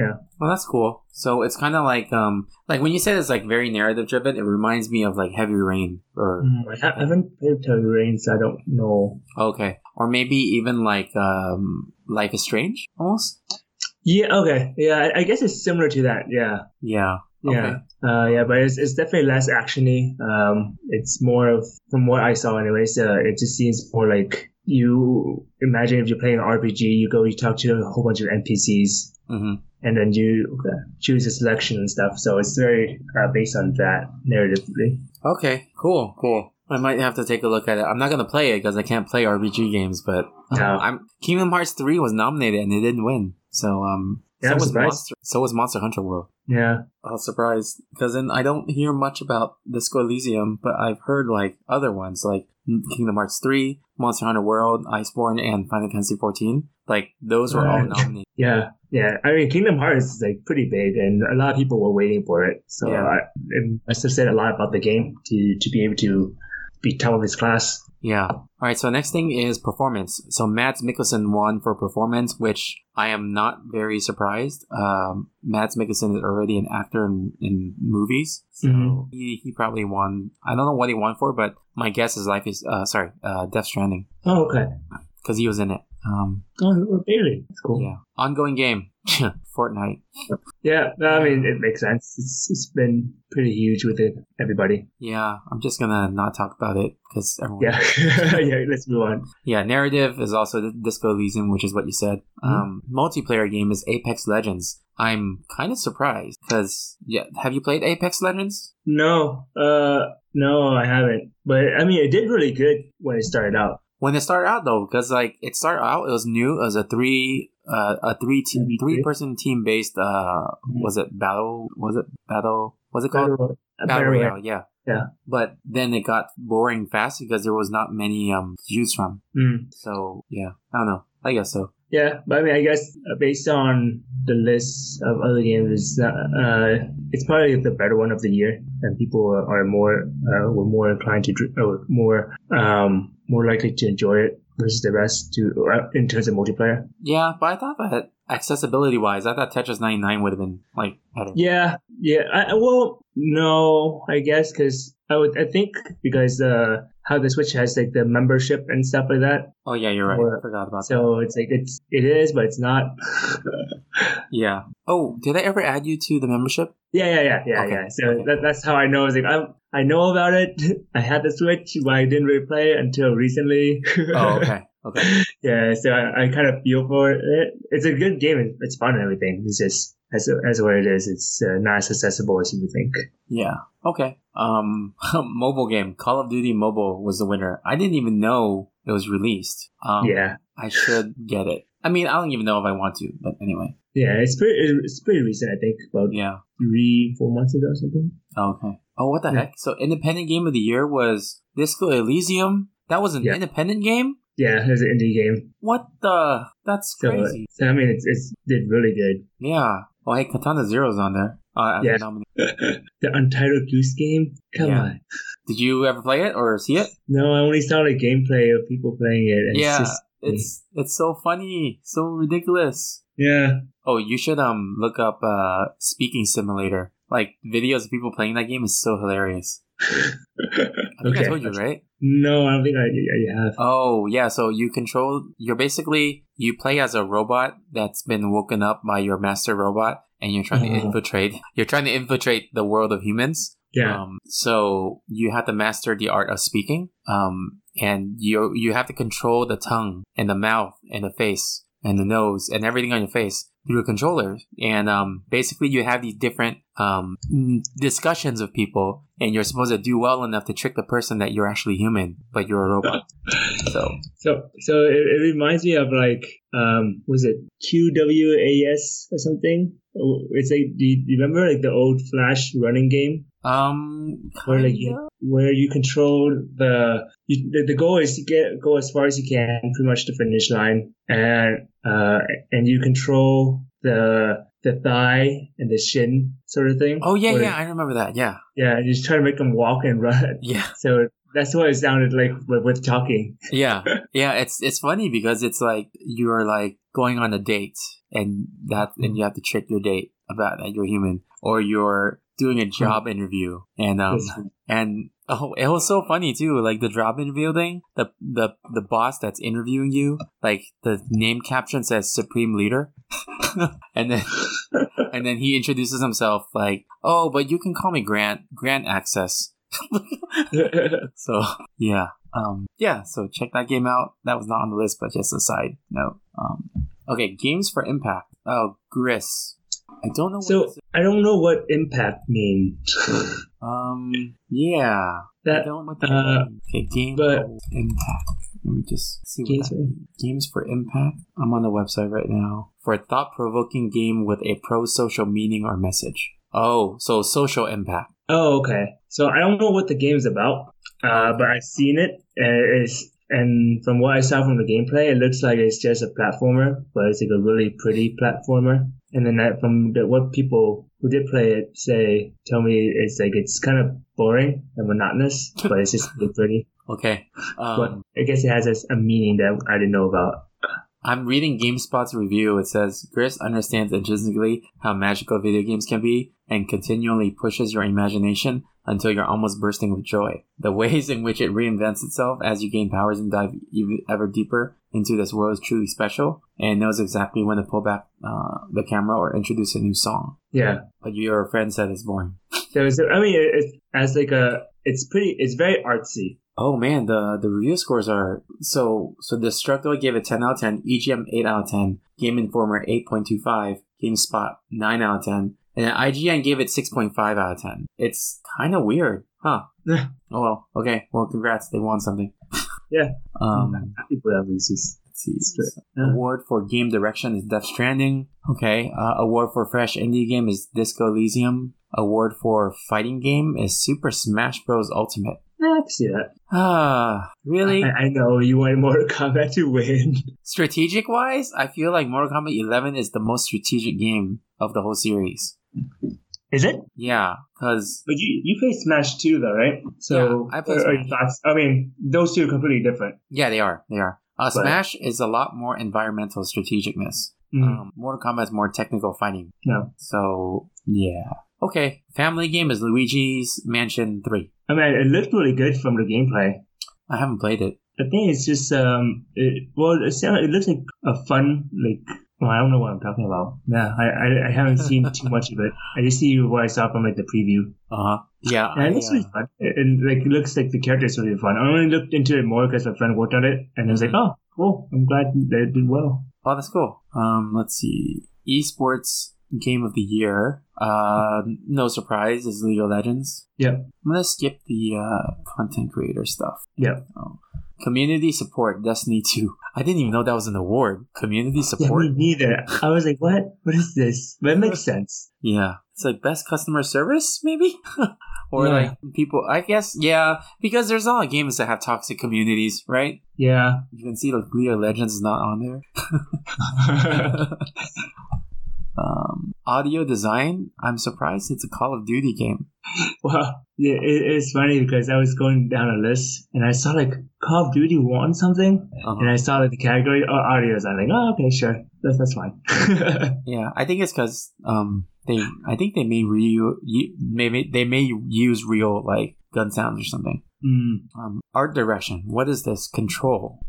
Yeah. Well, that's cool. So it's kind of like um like when you say it's like very narrative driven, it reminds me of like Heavy Rain or Mm, I, ha- I haven't played Heavy Rain, so I don't know. okay, or maybe even like um Life is Strange almost. Yeah. Okay. Yeah. I, I guess it's similar to that. Yeah. Yeah. Yeah. Uh, yeah, but it's, it's definitely less actiony. Um, it's more of, from what I saw anyways, uh, it just seems more like you imagine if you're playing an RPG, you go, you talk to a whole bunch of NPCs, hmm and then you uh, choose a selection and stuff. So it's very uh, based on that narratively. Okay. Cool. Cool. I might have to take a look at it. I'm not gonna play it because I can't play RPG games, but um, No. I'm Kingdom Hearts three was nominated and it didn't win. So um, Yeah, so I'm was surprised. Monster. So was Monster Hunter World. Yeah. I was surprised because then I don't hear much about Disco Elysium, but I've heard like other ones like Kingdom Hearts 3, Monster Hunter World, Iceborne, and Final Fantasy 14. Like those were all uh, nominated. Yeah. Yeah. I mean, Kingdom Hearts is like pretty big, and a lot of people were waiting for it. So Yeah. I, it must have said a lot about the game to, to be able to be top of its class. Yeah. All right. So next thing is performance. So Mads Mikkelsen won for performance, which I am not very surprised. Um, Mads Mikkelsen is already an actor in, in movies, so Mhm. he, he probably won. I don't know what he won for, but my guess is Life is uh sorry, uh, Death Stranding Oh, okay. because he was in it. Um, Oh, really? That's cool. yeah. Ongoing game, Fortnite. Yeah, no, I mean it makes sense. It's it's been pretty huge with it, everybody. Yeah, I'm just gonna not talk about it because everyone. Yeah, yeah. Let's move on. Yeah, narrative is also the Disco Elysium, which is what you said. Mm-hmm. Um, multiplayer game is Apex Legends. I'm kind of surprised because yeah, have you played Apex Legends? No, uh, no, I haven't. But I mean, it did really good when it started out. When it started out though, because like it started out, it was new. It was a three, uh, a three team, 3v3? three person team based. Uh, was it battle? Was it battle? was it called? Battle, uh, Battle Battle Royale, yeah. Yeah. But then it got boring fast because there was not many um to choose from. Mm. So yeah, I don't know. I guess so. Yeah, but I mean, I guess uh, based on the list of other games, uh, uh, it's probably the better one of the year, and people are, are more uh, were more inclined to or more um more likely to enjoy it versus the rest to uh, in terms of multiplayer. Yeah, but I thought that accessibility wise, I thought Tetris 99 would have been like better. Yeah, yeah. I, well, no, I guess because I would I think because uh how the Switch has like the membership and stuff like that, Oh yeah, you're right. Or- I forgot about that. so it's like it's it is, but it's not. Yeah. Oh, did I ever add you to the membership? Yeah, yeah, yeah, yeah, Okay, yeah. So okay. that, that's how I know. It's like I I know about it. I had the Switch, but I didn't really play it until recently. Oh, okay. Okay. yeah, so I, I kind of feel for it. It's a good game. It's fun and everything. It's just as as what it is. It's uh, not as accessible as you would think. Yeah. Okay. Um, mobile game. Call of Duty Mobile was the winner. I didn't even know it was released. Um, yeah, I should get it. I mean, I don't even know if I want to, but anyway. yeah. It's pretty. It's pretty recent. I think about Yeah. three, four months ago or something. Okay. Oh, what the Yeah. heck? So, independent game of the year was Disco Elysium. That was an Yeah. independent game. Yeah, it was an indie game. What the? That's crazy. so I mean, it's it's did really good. Yeah. Oh, hey, Katana Zero's on there. Uh, Yeah. the Untitled Goose Game. Come Yeah. on. Did you ever play it or see it? No, I only saw the gameplay of people playing it. And yeah. It's just, It's it's so funny, so ridiculous. yeah. Oh, you should um look up uh speaking simulator. Like videos of people playing that game is so hilarious. I think I told you, right? No, I don't think I, I have. Oh, yeah. So you control, you're basically, you play as a robot that's been woken up by your master robot and you're trying to Oh. infiltrate, you're trying to infiltrate the world of humans. Yeah. Um, so you have to master the art of speaking. Um, and you, you have to control the tongue and the mouth and the face and the nose and everything on your face through a controller. And, um, basically you have these different, um, discussions with people and you're supposed to do well enough to trick the person that you're actually human, but you're a robot. So, So, so it, it reminds me of like, um, was it QWAS or something? It's like, do you, do you remember like the old Flash running game um, where like you, where you control the, you, the the goal is to get go as far as you can, pretty much the finish line, and uh, and you control the the thigh and the shin sort of thing. Oh yeah, yeah, I remember that. Yeah, yeah. You just try to make them walk and run. yeah, So that's what it sounded like with, with talking. yeah, yeah. It's it's funny because it's like you're like going on a date, and that and you have to trick your date about that you're human, or you're doing a job interview, and um and oh, it was so funny too. Like the job interview thing, the the the boss that's interviewing you, like the name caption says Supreme Leader, and then and then he introduces himself like, oh, but you can call me Grant Grant Access. So yeah, um, yeah. So check that game out. That was not on the list, but just a side note. Um, okay, games for impact. Oh, Gris. I don't know. What So. I don't know what impact means. um, yeah, I that don't know what that uh, means. Okay, game but- impact. Let me just see what Games that for- means. Games for impact. I'm on the website right now for a thought-provoking game with a pro-social meaning or message. Oh, so social impact. oh okay. So I don't know what the game is about, uh, but I've seen it it's and from what I saw from the gameplay, it looks like it's just a platformer, but it's like a really pretty platformer. And then that, from the, what people who did play it say, tell me it's like it's kind of boring and monotonous, but it's just really pretty. Okay. Um, but I guess it has a, a meaning that I didn't know about. I'm reading GameSpot's review. It says Gris understands intrinsically how magical video games can be and continually pushes your imagination until you're almost bursting with joy. The ways in which it reinvents itself as you gain powers and dive even ever deeper into this world is truly special and knows exactly when to pull back uh, the camera or introduce a new song. Yeah. But your friend said it's boring. There was, I mean, it, it, as like a, it's pretty, it's very artsy. Oh man, the the review scores are so so. Destructoid gave it ten out of ten, EGM eight out of ten, Game Informer eight point two five, GameSpot nine out of ten, and then IGN gave it six point five out of ten. It's kind of weird, huh? Yeah. oh well, okay. Well, congrats, they won something. Yeah. Um, People have releases. let's see. Straight- yeah. Award for game direction is Death Stranding. Okay. Uh, award for fresh indie game is Disco Elysium. Award for fighting game is Super Smash Bros. Ultimate. I can see that. Ah, really? I, I know you want Mortal Kombat to win. strategic wise, I feel like Mortal Kombat 11 is the most strategic game of the whole series. Is it? Yeah, because But you you play Smash too, though, right? So Yeah, I play your Smash. I mean, those two are completely different. yeah, they are. They are. Uh, But- Smash is a lot more environmental strategicness. Mm. Um, Mortal Kombat is more technical fighting. Yeah. So yeah. Okay. Family game is Luigi's Mansion 3. I mean, it looked really good from the gameplay. I haven't played it. I think it's just um, it, well, it, sound, it looks like a fun like. Well, I don't know what I'm talking about. Yeah, I I, I haven't seen too much of it. I just see what I saw from like the preview. Uh huh. Yeah. I, it looks uh, really fun. It, it, like it looks like the characters are really fun. I only looked into it more because my friend worked on it, and I was like, oh, cool. I'm glad they did well. Oh, that's cool. Um, let's see. Esports game of the year. Uh, no surprise is League of Legends. Yep. I'm gonna skip the uh, content creator stuff. Yep. Oh. Community support, Destiny 2. I didn't even know that was an award. Community support. Yeah, me neither. I was like, what? What is this? But it makes sense. Yeah. It's like best customer service, maybe? or Yeah. like people, I guess, yeah, because there's a lot of games that have toxic communities, right? Yeah. You can see like League of Legends is not on there. um, audio design, I'm surprised it's a Call of Duty game. well, yeah, it, it's funny because I was going down a list and I saw like Call of Duty won something, Uh-huh. and I saw like the category oh, audios. I'm like, oh, okay, sure, that's that's fine. Yeah, I think it's because um they I think they may re maybe they may use real like gun sounds or something. Mm. Um, art direction. What is this? Control.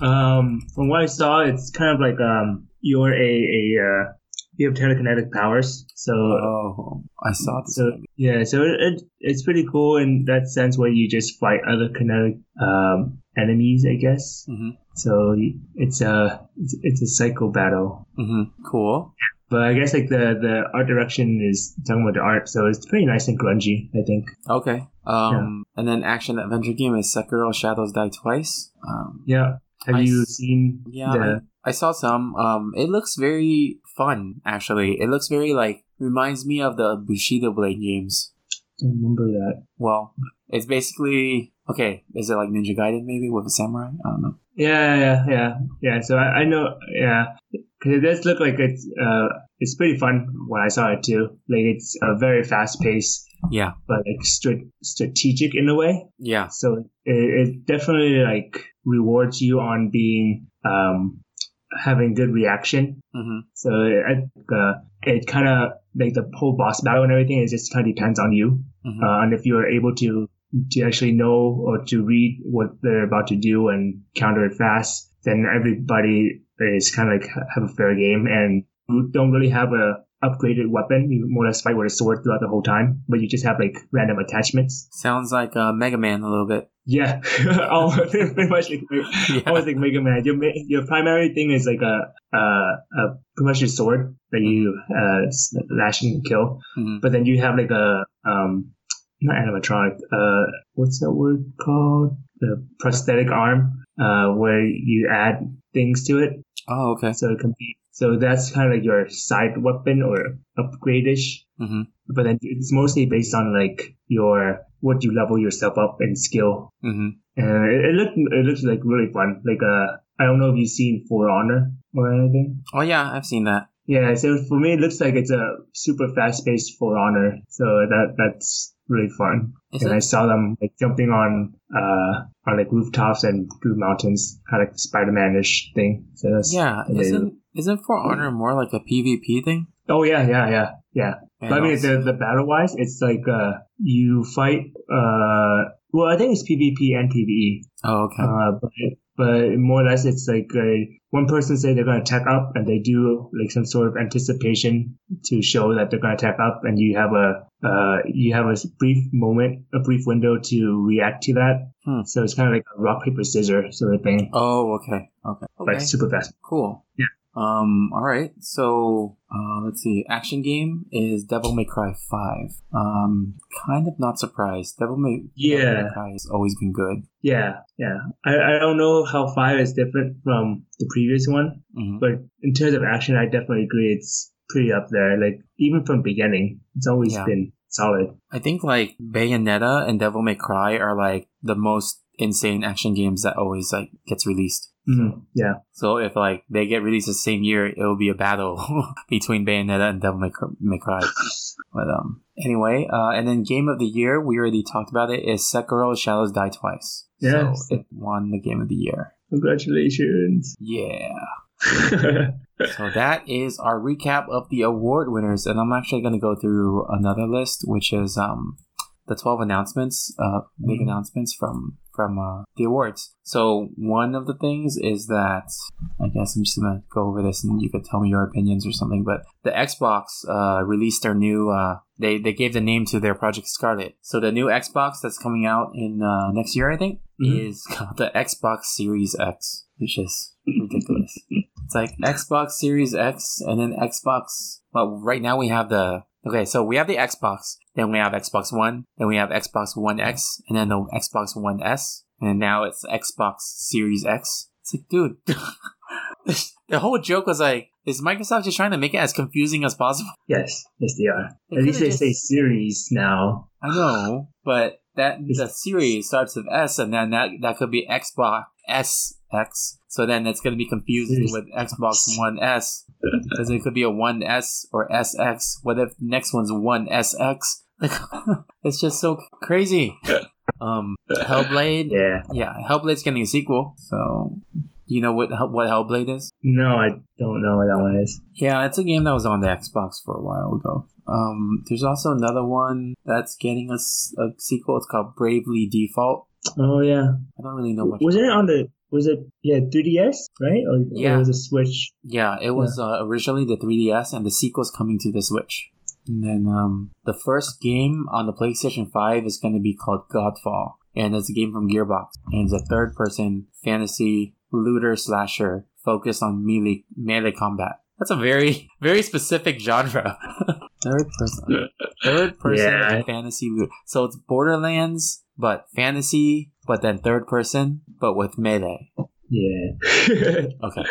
Um, from what I saw, it's kind of like um, you're a a uh, you have telekinetic powers. So Oh, I saw this. so yeah, so it, it it's pretty cool in that sense where you just fight other kinetic um enemies, I guess. hmm So it's a it's, it's a psycho battle. hmm Cool. But I guess like the the art direction is talking about the art, so it's pretty nice and grungy. I think. Okay. Um, and then action adventure game is Sekiro: Shadows Die Twice. Um, Yeah. Have I you seen yeah, the? I, saw some. Um, it looks very fun. Actually, it looks very like reminds me of the Bushido Blade games. I remember that. Well, it's basically okay. Is it like Ninja Gaiden maybe with a samurai? I don't know. Yeah, yeah, yeah, yeah. So I, I know, yeah, because it does look like it's uh it's pretty fun when I saw it too. Like it's a very fast pace, Yeah, but like stra- strategic in a way. yeah, So it, it definitely like rewards you on being um having good reaction. hmm So it uh, it kind of like the whole boss battle and everything. It just kind of depends on you, hmm uh, and if you're able to to actually know or to read what they're about to do and counter it fast, then everybody is kind of like have a fair game, and you don't really have a upgraded weapon. You more or less fight with a sword throughout the whole time, but you just have like random attachments. Sounds like uh, Mega Man a little bit. Yeah, all pretty much like Yeah. almost like Mega Man. Your your primary thing is like a uh a pretty much your sword that you uh s- lash and kill, Mhm. but then you have like a um not animatronic uh what's that word called the prosthetic arm uh where you add things to it Oh, okay. so it can be so that's kind of like your side weapon or upgrade-ish hmm but then it's mostly based on like your what you level yourself up in skill hmm and it, it looked it looks like really fun. Like uh, I don't know if you've seen For Honor or anything. Oh yeah, I've seen that. Yeah, so for me, it looks like it's a super fast paced For Honor. So that that's really fun. Is and I saw them like jumping on uh on like rooftops and through mountains, kind of like Spider Man ish thing. So that's Yeah, isn't isn't For Honor more like a PvP thing? Oh yeah, yeah, yeah, yeah. And But I mean, also- the the battle wise, it's like uh you fight uh well, I think it's PvP and PvE. oh okay. Uh, but but more or less, it's like uh, one person say they're going to attack up, and they do like some sort of anticipation to show that they're going to attack up, and you have a uh, you have a brief moment, a brief window to react to that. Hmm. So it's kind of like a rock paper scissors sort of thing, oh okay. Okay. but Okay. super fast. Cool. Yeah. Um. All right. So, uh, let's see. Action game is Devil May Cry Five. Um. Kind of not surprised. Devil May. Devil Yeah. May Cry has always been good. Yeah, yeah. I, I don't know how five is different from the previous one, hmm but in terms of action, I definitely agree it's pretty up there. Like even from beginning, it's always Yeah. been solid. I think like Bayonetta and Devil May Cry are like the most insane action games that always like gets released. Mhm. Yeah. So if like they get released the same year, it will be a battle between Bayonetta and Devil May, Cry- May Cry. But um, anyway, uh, and then game of the year we already talked about it is Sekiro: Shadows Die Twice. Yes. So it won the game of the year. Congratulations. Yeah. So that is our recap of the award winners, and I'm actually going to go through another list, which is um the 12 announcements, uh, big Mhm. announcements from from uh, the awards. So one of the things is that I guess I'm just gonna go over this, and you could tell me your opinions or something. But the Xbox uh, released their new. Uh, they they gave the name to their Project Scarlett. So the new Xbox that's coming out in uh, next year, I think, Mhm. is called the Xbox Series X, which is ridiculous. It's like Xbox Series X and then Xbox. Well, right now we have the. Okay, so we have the Xbox, then we have Xbox One, then we have Xbox One X, and then the Xbox One S, and now it's Xbox Series X. It's like, dude, the whole joke was like, is Microsoft just trying to make it as confusing as possible? yes, yes, they are. They At least could've they say series now. I know, but that the series starts with S, and then that that could be Xbox S X. So then it's going to be confused Series with Xbox One S because it could be a One S or SX. What if the next one's One SX? Like, it's just so crazy. Um, Hellblade, Yeah. yeah, Hellblade's getting a sequel. So, do you know what what Hellblade is? No, I don't know what that one is. Yeah, it's a game that was on the Xbox for a while ago. Um, there's also another one that's getting a, a sequel. It's called Bravely Default. Oh yeah. I don't really know much. Wasn't it on the? Was it yeah 3ds right or, Yeah. or was it Switch? Yeah, it was uh, originally the 3DS, and the sequel's coming to the Switch. And then um, the first game on the PlayStation 5 is going to be called Godfall, and it's a game from Gearbox, and it's a third-person fantasy looter slasher focused on melee melee combat. That's a very very specific genre. third person, third person Yeah. fantasy loot. So it's Borderlands, but fantasy, but then third person, but with melee. Yeah. Okay.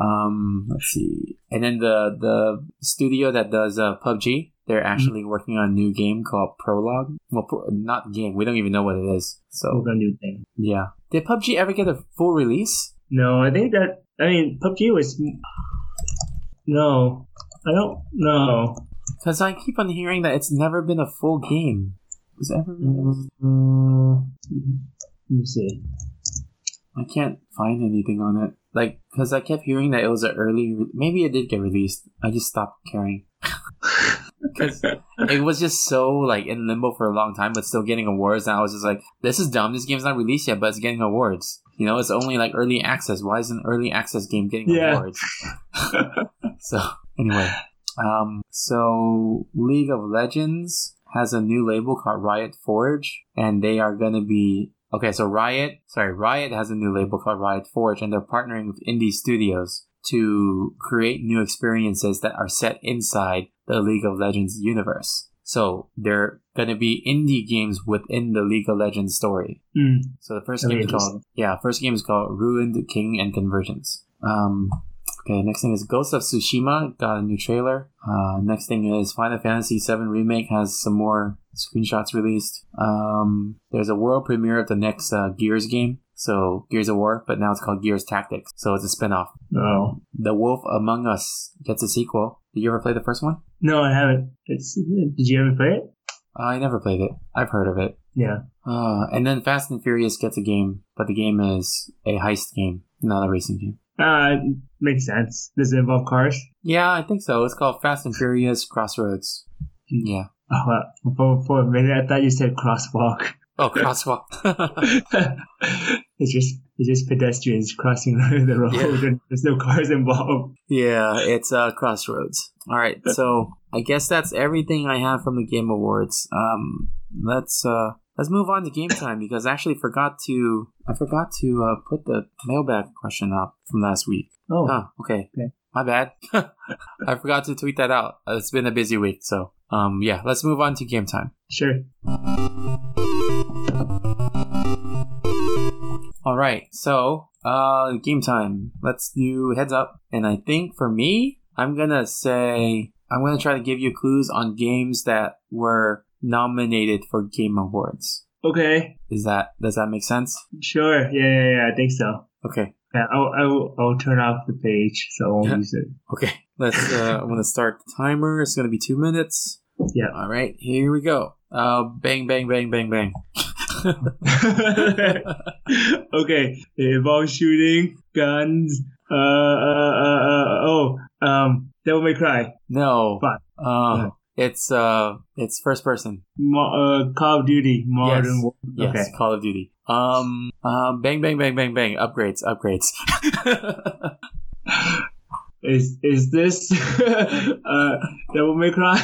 Um, let's see. And then the the studio that does uh, PUBG, they're actually working on a new game called Prologue. Well, pro- not game. We don't even know what it is. We're So gonna do thing. yeah. Did PUBG ever get a full release? No, I think that I mean PUBG was. No, I don't know. Because I keep on hearing that it's never been a full game. Was ever released? Let me see. I can't find anything on it. Like, because I kept hearing that it was an early. Re- Maybe it did get released. I just stopped caring. Because it was just so like in limbo for a long time, but still getting awards. And I was just like, "This is dumb. This game's not released yet, but it's getting awards. You know, it's only like early access. Why is an early access game getting Yeah. awards?" so anyway, um, so League of Legends has a new label called Riot Forge, and they are gonna be okay. So Riot, sorry, Riot has a new label called Riot Forge, and they're partnering with indie studios to create new experiences that are set inside the League of Legends universe. So they're gonna be indie games within the League of Legends story. Mm. So the first That'd game is called yeah, first game is called Ruined King and Convergence. Um, okay, next thing is Ghost of Tsushima got a new trailer. Uh, next thing is Final Fantasy VII remake has some more screenshots released. Um, there's a world premiere of the next uh, Gears game. So Gears of War, but now it's called Gears Tactics. So it's a spin-off. No, The Wolf Among Us gets a sequel. Did you ever play the first one? no, I haven't. It's. Did you ever play it? I never played it. I've heard of it. Yeah. Uh, and then Fast and Furious gets a game, but the game is a heist game, not a racing game. Uh, makes sense. Does it involve cars? Yeah, I think so. It's called Fast and Furious Crossroads. Yeah. Oh, wow. for, for a minute, I thought you said crosswalk. Oh, Crosswalk. it's just it's just pedestrians crossing the road, Yeah. and there's no cars involved. yeah, it's uh, Crossroads. All right, so I guess that's everything I have from the Game Awards. Um, let's uh, let's move on to game time because I actually forgot to I forgot to uh, put the mailbag question up from last week. Oh, Oh, okay. Okay. My bad. I forgot to tweet that out. Uh, It's been a busy week, so um, yeah. Let's move on to game time. sure. All right, so uh, game time. Let's do heads up, and I think for me, I'm gonna say I'm gonna try to give you clues on games that were nominated for Game Awards. Okay, Is that does that make sense? sure. Yeah, yeah, yeah. I think so. Okay, Yeah, I'll, I'll, I'll turn off the page so I won't Yeah. use it. okay. Let's. Uh, I'm gonna start the timer. It's gonna be two minutes. Yeah. All right, here we go. Uh, bang, bang, bang, bang, bang. okay, it involves shooting, guns. Uh, uh, uh, uh oh, um, Devil May Cry, no. Uh, Yeah. It's uh, it's first person. Mo- uh, Call of Duty, Modern Yes. War. Yes, Okay, Call of Duty. Um, um, bang, bang, bang, bang, bang. Upgrades, upgrades. is is this uh Devil May Cry?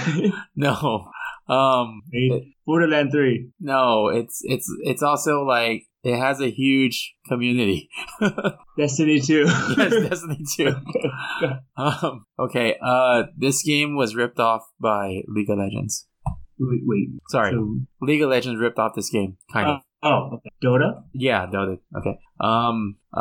no, um, Borderland Three. no. It's it's it's also like it has a huge community. Destiny Two. yes, Destiny Two. um, okay. Uh, this game was ripped off by League of Legends. wait, wait. Sorry, So, League of Legends ripped off this game. Kind of. oh, okay. Dota. Yeah, Dota. Okay. Um. Uh.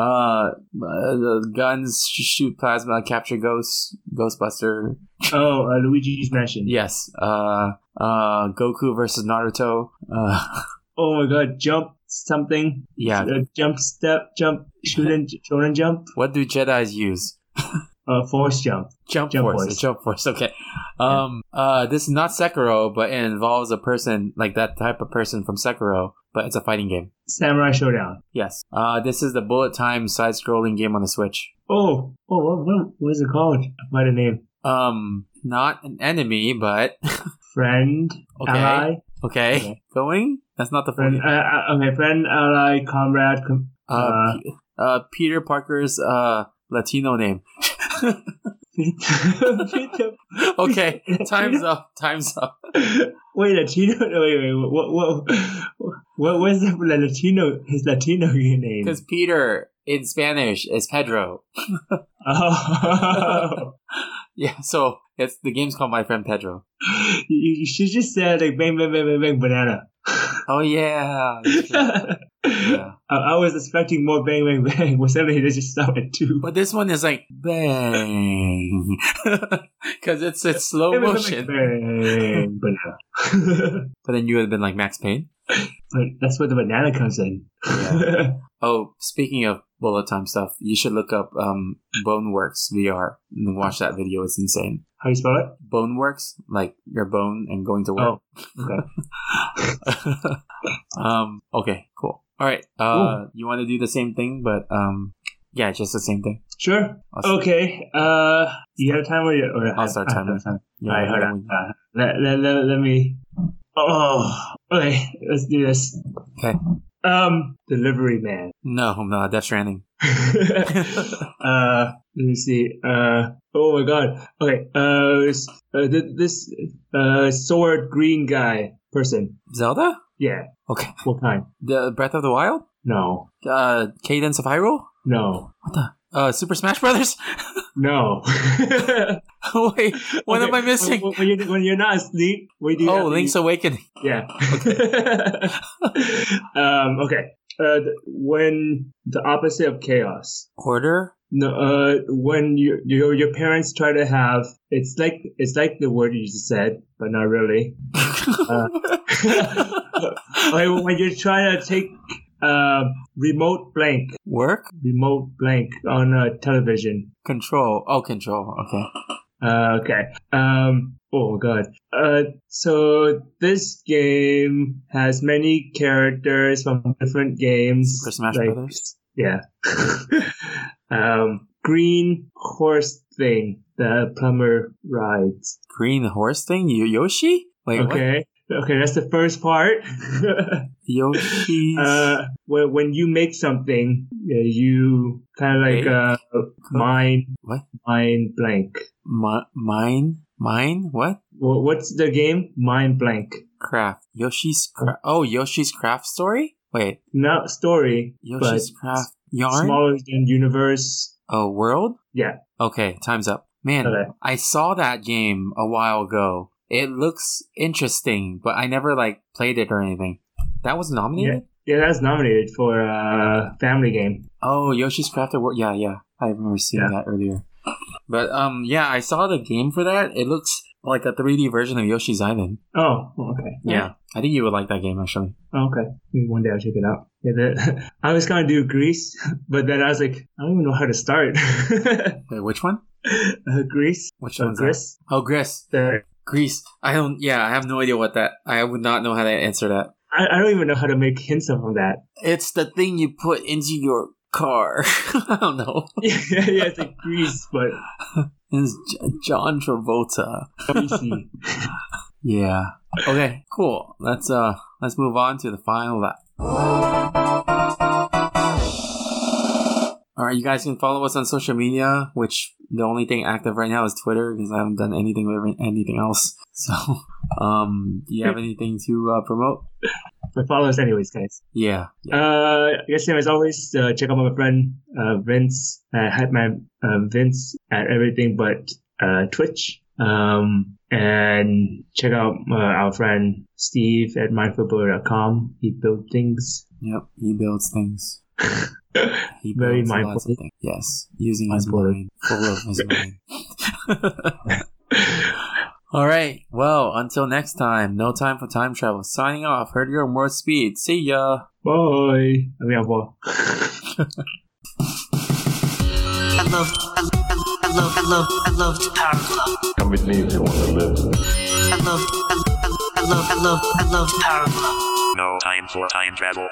uh, The guns shoot plasma, capture ghosts, Ghostbuster. Oh, uh, Luigi's Mansion. Yes. Uh. Uh. Goku versus Naruto. Uh. Oh my God, jump something. Yeah. Uh, jump step, jump, shonen jump. What do Jedi's use? Uh, force jump. Jump, Jump force. force. Jump force. Okay. Um. Uh. This is not Sekiro, but it involves a person like that type of person from Sekiro, but it's a fighting game. Samurai Shodown. Yes. Uh. This is the bullet time side-scrolling game on the Switch. Oh, oh, what, what, what is it called? By the name. Um, not an enemy, but Friend, okay, ally, okay, Okay. going. That's not the friend, uh, uh, okay, friend, ally, comrade. Com- Uh, uh, uh, Peter Parker's uh Latino name. okay, time's up. Time's up. Wait, Latino? no, Wait, wait. What? What? What? What's the Latino? His Latino name? Because Peter in Spanish is Pedro. Oh. Yeah, so it's the game's called My Friend Pedro. you, you should just say like bang bang bang bang bang banana. Oh yeah, yeah. I, I was expecting more bang bang bang, but suddenly they just stopped at two. But this one is like bang, because it's it's slow motion. bang, banana. But then you would have been like Max Payne. But that's where the banana comes in. Oh, speaking of bullet time stuff, you should look up um, Boneworks VR and watch that video. It's insane. How you spell it? Boneworks, like your bone and going to work. Oh, okay. um. Okay. Cool. All right. Uh, you want to do the same thing, but um, yeah, just the same thing. Sure. Okay. Uh, you got a timer? Or, or I'll start timing. I- Yeah, All right, hold on. Uh, let, let, let, let me. Oh, okay. Let's do this. Okay. Um, delivery man. No, no, Death Stranding. uh, let me see. Uh, oh my god. Okay. Uh, s- uh this uh sword green guy person. Zelda. Yeah. Okay. What kind? The Breath of the Wild. No. Uh, Cadence of Hyrule. No. What the? Uh, Super Smash Brothers. No. Wait, what Okay, am I missing? When, when, you, when you're not asleep, what do you Oh, Link's Awakening. Yeah. um, okay. Uh, when the opposite of chaos. Order. No, uh, when you, your your parents try to have it's like it's like the word you just said, but not really. Uh, when you're trying to take uh, remote blank, Work. remote blank on a television. Control. Oh, control. Okay. Uh, okay. Um. Oh god. Uh. So this game has many characters from different games. Super Smash like- Brothers. Yeah. um. Green horse thing the plumber rides. Green horse thing. Yoshi. Wait. What? Okay. That's the first part. Yoshi's. uh. When when you make something, yeah, you kind of like uh mine what? mine blank. Mi- mine. Mine. What? Wha- What's the game? Mind blank. Craft. Yoshi's. Cra- oh, Yoshi's Craft Story. Wait. Not story, Yoshi's but Craft Yarn. smaller than universe. Oh, world. Yeah. Okay, time's up. Man, Okay. I saw that game a while ago. It looks interesting, but I never like played it or anything. That was nominated? Yeah, that was nominated for uh family game. Oh, Yoshi's Crafted World. Yeah, yeah. I remember seeing Yeah. that earlier. But um yeah, I saw the game for that. It looks like a 3D version of Yoshi's Island. Oh, okay. Yeah. I think you would like that game actually. Oh, okay. Maybe one day I'll check it out. Yeah, the, I was gonna do Gris, but then I was like, I don't even know how to start. Wait, which one? uh, Gris, Which uh, one's? Gris. Oh. The, Gris. I don't yeah, I have no idea what that I would not know how to answer that. I, I don't even know how to make hints of that. It's the thing you put into your car. I don't know. yeah, yeah, it's like Greece, but It's John Travolta. Greasy. Yeah. Okay. Cool. Let's uh let's move on to the final lap. All right, you guys can follow us on social media, which the only thing active right now is Twitter because I haven't done anything with anything else. So, um, do you have anything to uh, promote? but follow us anyways, guys. Yeah. yeah. Uh, I guess as always, uh, check out my friend uh, Vince uh, Hatman uh, Vince at everything but uh, Twitch. Um, and check out uh, our friend Steve at mindfulbuilder.com. He builds things. Yep. He builds things. He Very mindful. lots of things. Yes, using his Mindful. mind, full of his mind. All right. Well, until next time, no time for time travel. Signing off. Heard your more speed. See ya. Bye. I mean, well. I love, I, I, I love, I love, I love Power Glove. Come with me if you want to live. I love, I, I, I love, I love, I love Power Glove. No time for time travel.